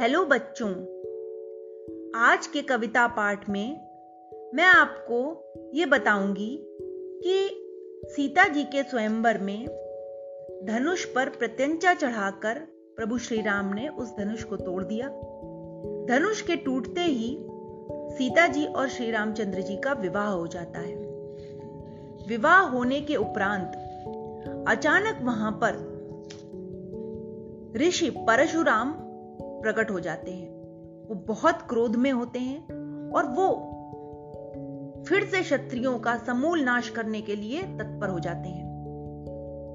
Hello बच्चों। आज के कविता पाठ में मैं आपको ये बताऊँगी कि सीता जी के स्वयंवर में धनुष पर प्रत्यंचा चढ़ाकर प्रभु श्री राम ने उस धनुष को तोड़ दिया। धनुष के टूटते ही सीता जी और श्री रामचंद्र जी का विवाह हो जाता है। विवाह होने के उपरांत अचानक वहाँ पर ऋषि परशुराम प्रकट हो जाते हैं। वो बहुत क्रोध में होते हैं और वो फिर से क्षत्रियों का समूल नाश करने के लिए तत्पर हो जाते हैं।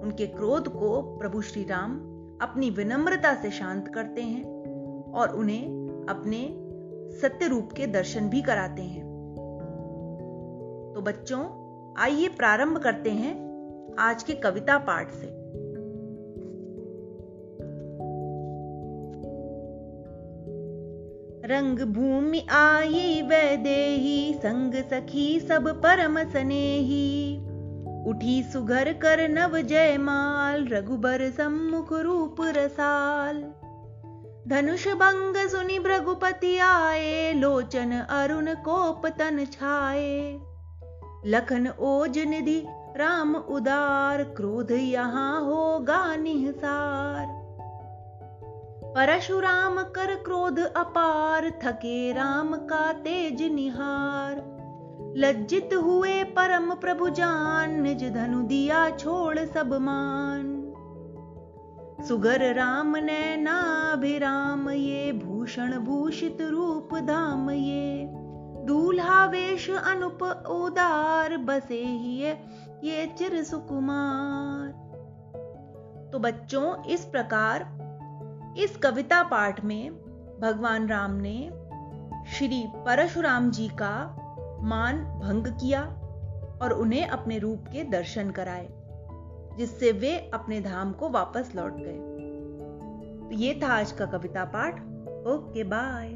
उनके क्रोध को प्रभु श्री राम अपनी विनम्रता से शांत करते हैं और उन्हें अपने सत्य रूप के दर्शन भी कराते हैं। तो बच्चों, आइए प्रारंभ करते हैं आज के कविता पाठ से। रंग भूमि आई वैदेही, संग सखी सब परम सनेही। उठी सुघर कर नव जयमाल, रघुबर सम्मुख रूप रसाल। धनुष भंग सुनि भृगुपति आए, लोचन अरुण कोप तन छाए। लखन ओज निधि, राम उदार, क्रोध यहाँ होगा निहसार। परशुराम कर क्रोध अपार, थके राम का तेज निहार। लज्जित हुए परम प्रभु जान, निज धनु दिया छोड़ सब मान। सुगर राम नैनाभिराम ये, भूषण भूषित रूप धाम ये। दूल्हा वेश अनुप उदार, बसे ही है ये चिर सुकुमार। तो बच्चों, इस प्रकार इस कविता पाठ में भगवान राम ने श्री परशुराम जी का मान भंग किया और उन्हें अपने रूप के दर्शन कराए, जिससे वे अपने धाम को वापस लौट गए। तो ये था आज का कविता पाठ। Okay, bye.